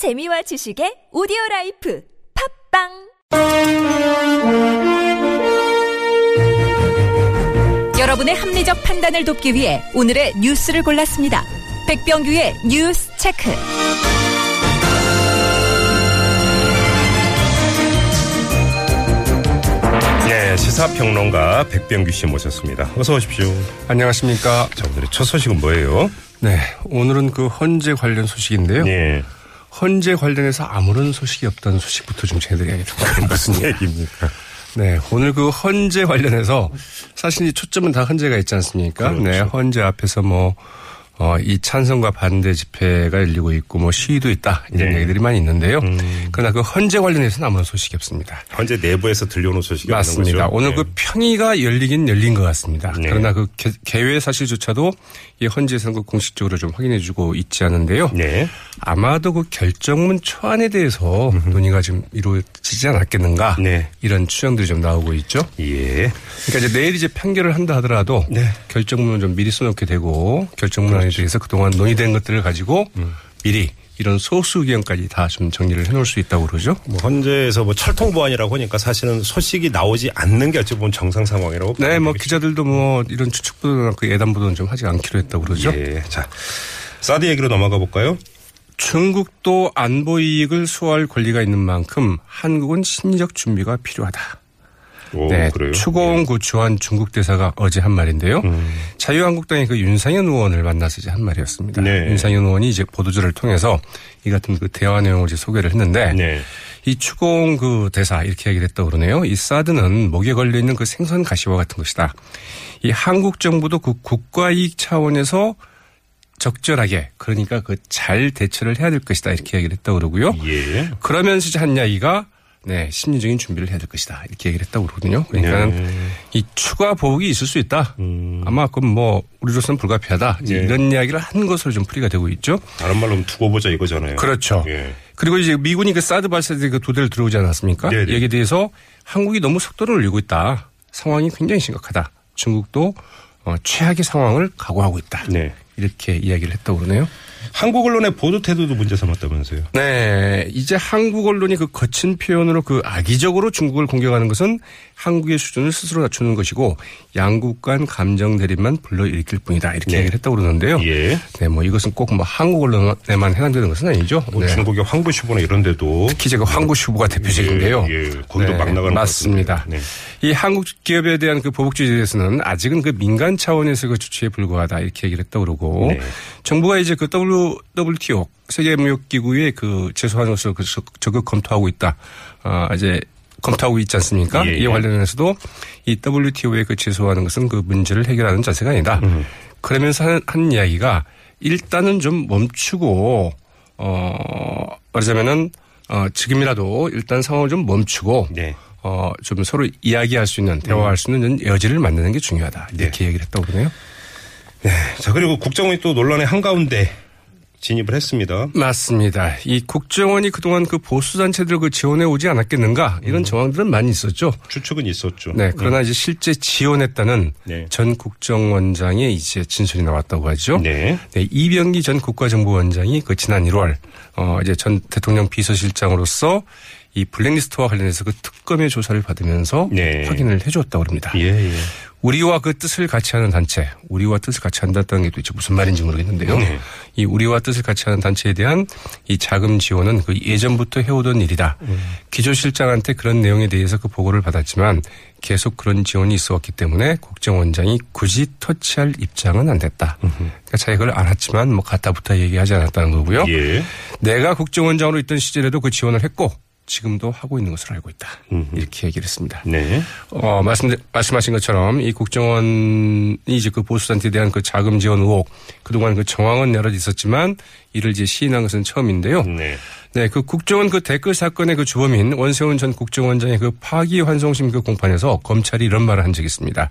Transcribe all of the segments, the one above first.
재미와 지식의 오디오 라이프 팟빵 여러분의 합리적 판단을 돕기 위해 오늘의 뉴스를 골랐습니다. 백병규의 뉴스 체크. 예, 시사평론가 백병규 씨 모셨습니다. 어서 오십시오. 안녕하십니까. 자, 오늘의 첫 소식은 뭐예요? 네. 오늘은 그 헌재 관련 소식인데요. 예. 헌재 관련해서 아무런 소식이 없다는 소식부터 좀 전해드려야겠습니다. 무슨 얘기입니까? 네. 오늘 그 헌재 관련해서 사실 이 초점은 다 헌재가 있지 않습니까? 그렇죠. 네. 헌재 앞에서 뭐, 어, 이 찬성과 반대 집회가 열리고 있고 뭐 시위도 있다. 이런 네. 음. 얘기들이 많이 있는데요. 그러나 그 헌재 관련해서는 아무런 소식이 없습니다. 현재 내부에서 들려오는 소식이 맞습니다. 오늘 예. 그 평의가 열리긴 열린 것 같습니다. 네. 그러나 그 개- 개회 사실조차도 이 헌재에서는 그 공식적으로 좀 확인해주고 있지 않은데요. 네. 아마도 그 결정문 초안에 대해서 논의가 좀 이루어지지 않았겠는가. 네. 이런 추정들이 좀 나오고 있죠. 예. 그러니까 이제 내일 이제 판결을 한다 하더라도 네. 결정문을 좀 미리 써놓게 되고 결정문 안에 대해서 그동안 논의된 것들을 가지고 음. 미리 이런 소수 의견까지 다 좀 정리를 해놓을 수 있다고 그러죠. 뭐 헌재에서 뭐 철통 보안이라고 하니까 사실은 소식이 나오지 않는 게 어찌 보면 정상 상황이라고. 네, 뭐. 기자들도 뭐 이런 추측 보도나 그 예단 보도는 좀 하지 않기로 했다고 그러죠. 예. 자, 사드 얘기로 넘어가 볼까요? 중국도 안보 이익을 수호할 권리가 있는 만큼 한국은 심리적 준비가 필요하다. 오, 네, 그래요? 추공 구추한 중국 대사가 어제 한 말인데요. 음. 자유한국당의 그 윤상현 의원을 만나서 이제 한 말이었습니다. 네. 윤상현 의원이 이제 보도자를 통해서 이 같은 그 대화 내용을 이제 소개를 했는데 네. 이 추공 그 대사 이렇게 얘기를 했다고 그러네요. 이 사드는 목에 걸려 있는 그 생선 가시와 같은 것이다. 이 한국 정부도 그 국가 이익 차원에서 적절하게 그러니까 그 잘 대처를 해야 될 것이다 이렇게 얘기를 했다고 그러고요. 예. 그러면서 이제 한 이야기가 네 심리적인 준비를 해야 될 것이다 이렇게 얘기를 했다고 그러거든요. 그러니까 네. 이 추가 보복이 있을 수 있다. 음. 아마 그건 뭐 우리로서는 불가피하다. 네. 이런 이야기를 한 것으로 좀 풀이가 되고 있죠. 다른 말로 두고 보자 이거잖아요. 그렇죠. 예. 그리고 이제 미군이 그 사드 발사대 그두 대를 들어오지 않았습니까? 네네. 여기에 대해서 한국이 너무 속도를 올리고 있다. 상황이 굉장히 심각하다. 중국도 어, 최악의 상황을 각오하고 있다. 네. 이렇게 이야기를 했다고 그러네요. 한국 언론의 보도 태도도 문제 삼았다면서요. 네. 이제 한국 언론이 그 거친 표현으로 그 악의적으로 중국을 공격하는 것은 한국의 수준을 스스로 낮추는 것이고 양국 간 감정 대립만 불러일으킬 뿐이다. 이렇게 네. 얘기를 했다고 그러는데요. 예. 네. 뭐 이것은 꼭 뭐 한국 언론에만 해당되는 것은 아니죠. 뭐 네. 중국의 황구시보나 이런 데도 특히 제가 황구시 후보가 대표적인데요. 예, 예. 거기도 막 나가는 것 맞습니다. 네. 이 한국 기업에 대한 그 보복주의에 대해서는 아직은 그 민간 차원에서 그 조치에 불과하다 이렇게 얘기를 했다고 그러고 네. 정부가 이제 그 WTO 세계무역기구에 그 것을 그 적극 검토하고 있다. 아, 이제 검토하고 있지 않습니까? 예, 예. 이와 관련해서도 이 WTO에 그 제소하는 것은 그 문제를 해결하는 자세가 아니다. 음. 그러면서 한, 한 이야기가 일단은 좀 멈추고 어 말하자면은 어 지금이라도 일단 상황을 좀 멈추고 네. 어좀 서로 이야기할 수 있는 대화할 수 있는 여지를 만드는 게 중요하다 네. 이렇게 얘기를 했다고 그러네요. 자 그리고 국정원이 또 논란의 한 가운데 진입을 했습니다. 맞습니다. 이 국정원이 그동안 그 보수 단체들을 그 지원해 오지 않았겠는가 이런 정황들은 많이 있었죠. 추측은 있었죠. 네, 그러나 이제 실제 지원했다는 네. 전 국정원장의 이제 진술이 나왔다고 하죠. 네. 네, 이병기 전 국가정보원장이 그 지난 1월 어 이제 전 대통령 비서실장으로서 이 블랙리스트와 관련해서 그 특검의 조사를 받으면서 네. 확인을 해줬다고 합니다. 예, 예. 우리와 그 뜻을 같이 하는 단체, 우리와 뜻을 같이 한다는 게 도대체 무슨 말인지 모르겠는데요. 네. 이 우리와 뜻을 같이 하는 단체에 대한 이 자금 지원은 그 예전부터 해오던 일이다. 음. 기조실장한테 그런 내용에 대해서 그 보고를 받았지만 계속 그런 지원이 있어 왔기 때문에 국정원장이 굳이 터치할 입장은 안 됐다. 그러니까 자기가 그걸 알았지만 뭐 갖다부터 얘기하지 않았다는 거고요. 예. 내가 국정원장으로 있던 시절에도 그 지원을 했고 지금도 하고 있는 것으로 알고 있다. 이렇게 얘기를 했습니다. 네. 어, 말씀, 말씀하신 것처럼 이 국정원이 이제 그 보수단체에 대한 그 자금 지원 의혹 그동안 그 정황은 여러 있었지만 이를 이제 시인한 것은 처음인데요. 네. 네, 그 국정원 그 댓글 사건의 그 주범인 원세훈 전 국정원장의 그 파기환송심 그 공판에서 검찰이 이런 말을 한 적이 있습니다.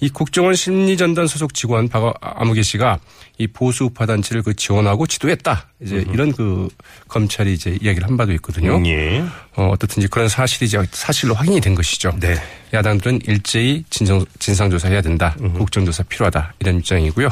이 국정원 심리전단 소속 직원 박 아무개 씨가 이 보수 우파 단체를 그 지원하고 지도했다. 이제 이런 그 검찰이 이제 이야기를 한 바도 있거든요. 예. 어, 어떻든지 그런 사실이 이제 사실로 확인이 된 것이죠. 네. 야당들은 일제히 진정, 진상조사해야 된다. 국정조사 필요하다. 이런 입장이고요.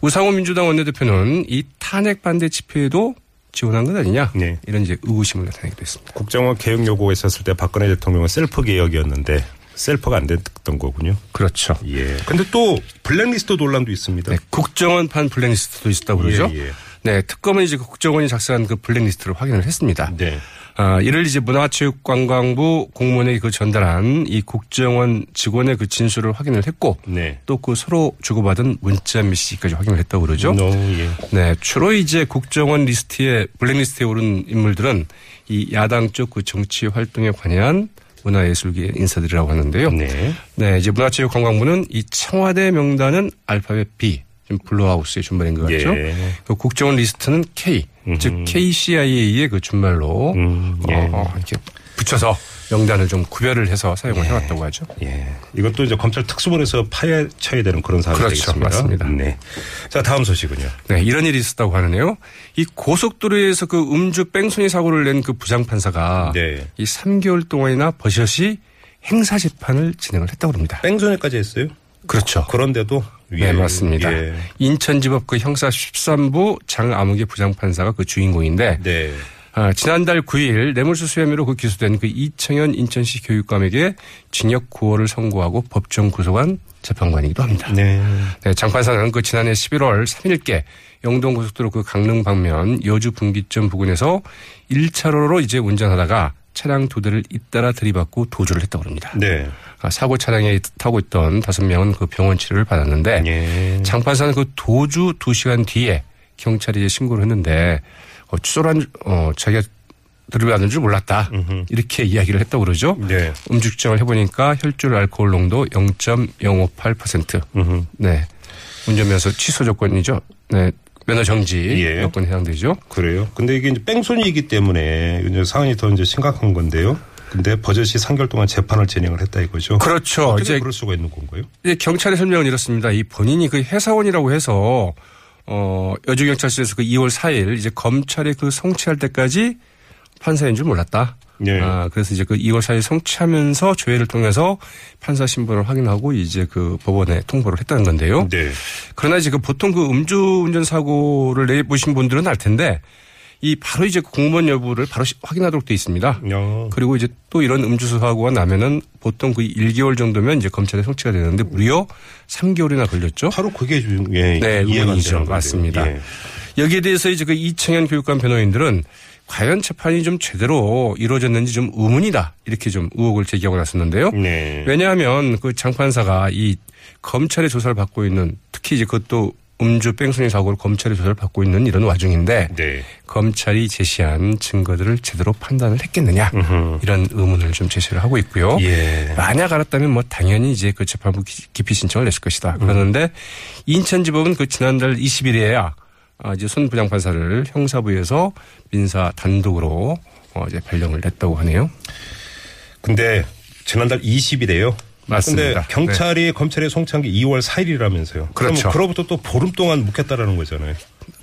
우상호 민주당 원내대표는 이 탄핵 반대 집회에도 지원한 것 아니냐 네. 이런 이제 의구심을 나타내기도 했습니다. 국정원 개혁 요구가 있었을 때 박근혜 대통령은 셀프 개혁이었는데 셀프가 안 됐던 거군요. 그렇죠. 예. 근데 또 블랙리스트 논란도 있습니다. 네, 국정원판 블랙리스트도 있다고 그러죠. 예, 예. 네, 특검은 이제 국정원이 작성한 그 블랙리스트를 확인을 했습니다. 네. 아, 이를 이제 문화체육관광부 공무원에게 그 전달한 이 국정원 직원의 그 진술을 확인을 했고 네. 또 그 서로 주고받은 문자 메시지까지 확인을 했다고 그러죠. 노, 예. 네, 주로 이제 국정원 리스트에 블랙리스트에 오른 인물들은 이 야당 쪽 그 정치 활동에 관여한 문화예술계 인사들이라고 하는데요. 네. 네, 이제 문화체육관광부는 이 청와대 명단은 알파벳 B, 좀 Blue House의 준말인 것 같죠. 예. 그 국정원 리스트는 K, 즉 KCIA의 그 준말로 음, 예. 어, 이렇게 붙여서 명단을 좀 구별을 해서 사용을 해왔다고 하죠. 예. 이것도 이제 검찰 특수본에서 파헤쳐야 되는 그런 사안이 그렇죠. 되겠습니다. 맞습니다. 네. 자, 다음 소식은요. 네, 이런 일이 있었다고 하는데요. 이 고속도로에서 그 음주 뺑소니 사고를 낸 그 부장 판사가 네. 이 3개월 동안이나 버젓이 형사 재판을 진행을 했다고 합니다. 뺑소니까지 했어요? 그렇죠. 그런데도 네, 예, 맞습니다. 예. 인천지법 그 형사 13부 장아무개 부장판사가 그 주인공인데 네. 아, 지난달 9일 뇌물수수 혐의로 그 기소된 그 이청현 인천시 교육감에게 징역 9월을 선고하고 법정 구속한 재판관이기도 합니다. 네. 네, 장 판사는 그 지난해 11월 3일께 영동고속도로 그 강릉 방면 여주 분기점 부근에서 1차로로 이제 운전하다가 차량 두 대를 잇따라 들이받고 도주를 했다고 합니다. 네. 아, 사고 차량에 타고 있던 다섯 명은 그 병원 치료를 받았는데 예. 장 판사는 그 도주 2시간 뒤에 경찰이 이제 신고를 했는데 어, 추돌한 어, 자기가 들이받은 줄 몰랐다. 이렇게 이야기를 했다고 그러죠. 네. 음주 측정을 해보니까 혈중 알코올 농도 0.058%. 음흠. 네. 운전면허 취소 조건이죠. 네. 면허 정지 예. 요건에 해당되죠. 그래요. 근데 이게 이제 뺑소니이기 때문에 이제 사안이 더 이제 심각한 건데요. 근데 버젓이 3개월 동안 재판을 진행을 했다 이거죠. 그렇죠. 어떻게 이제 그럴 수가 있는 건가요? 이제 경찰의 설명은 이렇습니다. 이 본인이 그 회사원이라고 해서 어 여주경찰서에서 그 2월 4일 이제 검찰에 그 송치할 때까지 판사인 줄 몰랐다. 네. 아, 그래서 이제 그 2월 4일 송치하면서 조회를 통해서 판사 신분을 확인하고 이제 그 법원에 통보를 했다는 건데요. 네. 그러나 이제 그 보통 그 음주운전 사고를 내보신 분들은 알 텐데 이 바로 이제 공무원 여부를 바로 시- 확인하도록 돼 있습니다. 야. 그리고 이제 또 이런 음주 사고가 나면은 보통 그 1개월 정도면 이제 검찰에 송치가 되는데 무려 3개월이나 걸렸죠. 바로 그게 좀, 예, 네, 의문이죠. 맞습니다. 예. 여기에 대해서 이제 그 이청현 교육감 변호인들은 과연 재판이 좀 제대로 이루어졌는지 좀 의문이다. 이렇게 좀 의혹을 제기하고 나섰는데요. 네. 왜냐하면 그 장판사가 이 검찰의 조사를 받고 있는 특히 이제 그것도 음주 뺑소니 사고를 검찰의 조사를 받고 있는 이런 와중인데 네. 검찰이 제시한 증거들을 제대로 판단을 했겠느냐 이런 의문을 좀 제시를 하고 있고요. 예. 만약 알았다면 뭐 당연히 이제 그 재판부 기- 기피 신청을 냈을 것이다. 그러는데 인천지법은 그 지난달 20일에야 아, 이제 손 부장판사를 형사부에서 민사 단독으로 어 이제 발령을 냈다고 하네요. 근데 지난달 20일에요. 맞습니다. 근데 경찰이 검찰에 송치한 게 2월 4일이라면서요. 그렇죠. 그로부터 또 보름 동안 묵혔다라는 거잖아요.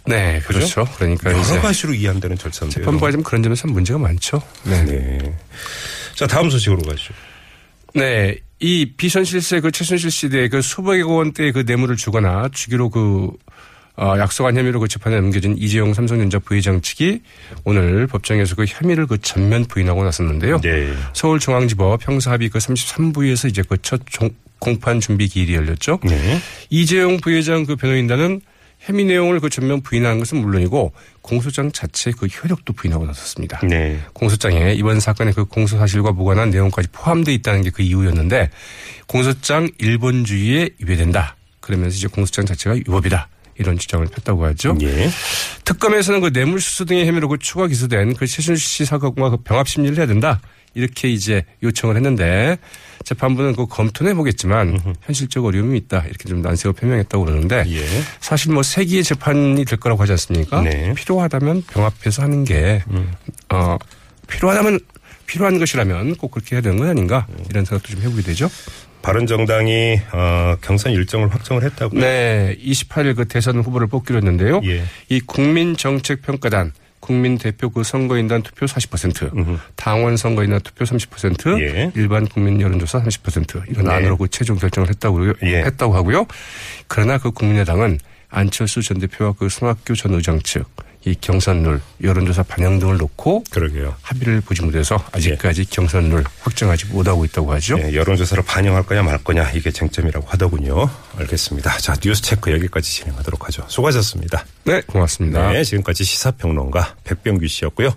네, 그렇죠. 그러니까 이제 여러 가지로 이해한다는 절차인데요. 재판부가 좀 그런 점에서 문제가 많죠. 네. 네. 자, 다음 소식으로 가시죠. 네. 이 비선실세 그 최순실 씨의 그 수백억 원대의 그 뇌물을 주거나 주기로 그 어, 약속한 혐의로 그 재판에 넘겨진 이재용 삼성전자 부회장 측이 오늘 법정에서 그 혐의를 그 전면 부인하고 나섰는데요. 네. 서울중앙지법 형사합의 그 33부에서 이제 그 첫 공판 준비 기일이 열렸죠. 네. 이재용 부회장 그 변호인단은 혐의 내용을 그 전면 부인한 것은 물론이고 공소장 자체 그 효력도 부인하고 나섰습니다. 네. 공소장에 이번 사건의 그 공소 사실과 무관한 내용까지 포함되어 있다는 게 그 이유였는데 공소장 일본주의에 위배된다. 그러면서 이제 공소장 자체가 위법이다. 이런 주장을 폈다고 하죠. 예. 특검에서는 그 뇌물수수 등의 혐의로 그 추가 기소된 그 최순실 씨 사건과 그 병합 심리를 해야 된다. 이렇게 이제 요청을 했는데 재판부는 그 검토는 해보겠지만 현실적 어려움이 있다. 이렇게 좀 난색을 표명했다고 그러는데 예. 사실 뭐 세기의 재판이 될 거라고 하지 않습니까? 네. 필요하다면 병합해서 하는 게, 어, 필요하다면, 필요한 것이라면 꼭 그렇게 해야 되는 건 아닌가? 이런 생각도 좀 해보게 되죠. 바른정당이 어, 경선 일정을 확정을 했다고요. 네. 28일 그 대선 후보를 뽑기로 했는데요. 예. 이 국민정책평가단, 국민 대표 그 선거인단 투표 40%, 당원 선거인단 투표 30%, 예. 일반 국민 여론조사 30% 이런 네. 안으로 그 최종 결정을 했다고 예. 했다고 하고요. 그러나 그 국민의당은 안철수 전 대표와 그 손학규 전 의장 측 이 경선룰, 여론조사 반영 등을 놓고 그러게요. 합의를 보지 못해서 아직까지 경선룰 확정하지 못하고 있다고 하죠. 예, 여론조사를 반영할 거냐 말 거냐 이게 쟁점이라고 하더군요. 알겠습니다. 자 뉴스 체크 여기까지 진행하도록 하죠. 수고하셨습니다. 네, 고맙습니다. 네, 지금까지 시사평론가 백병규 씨였고요.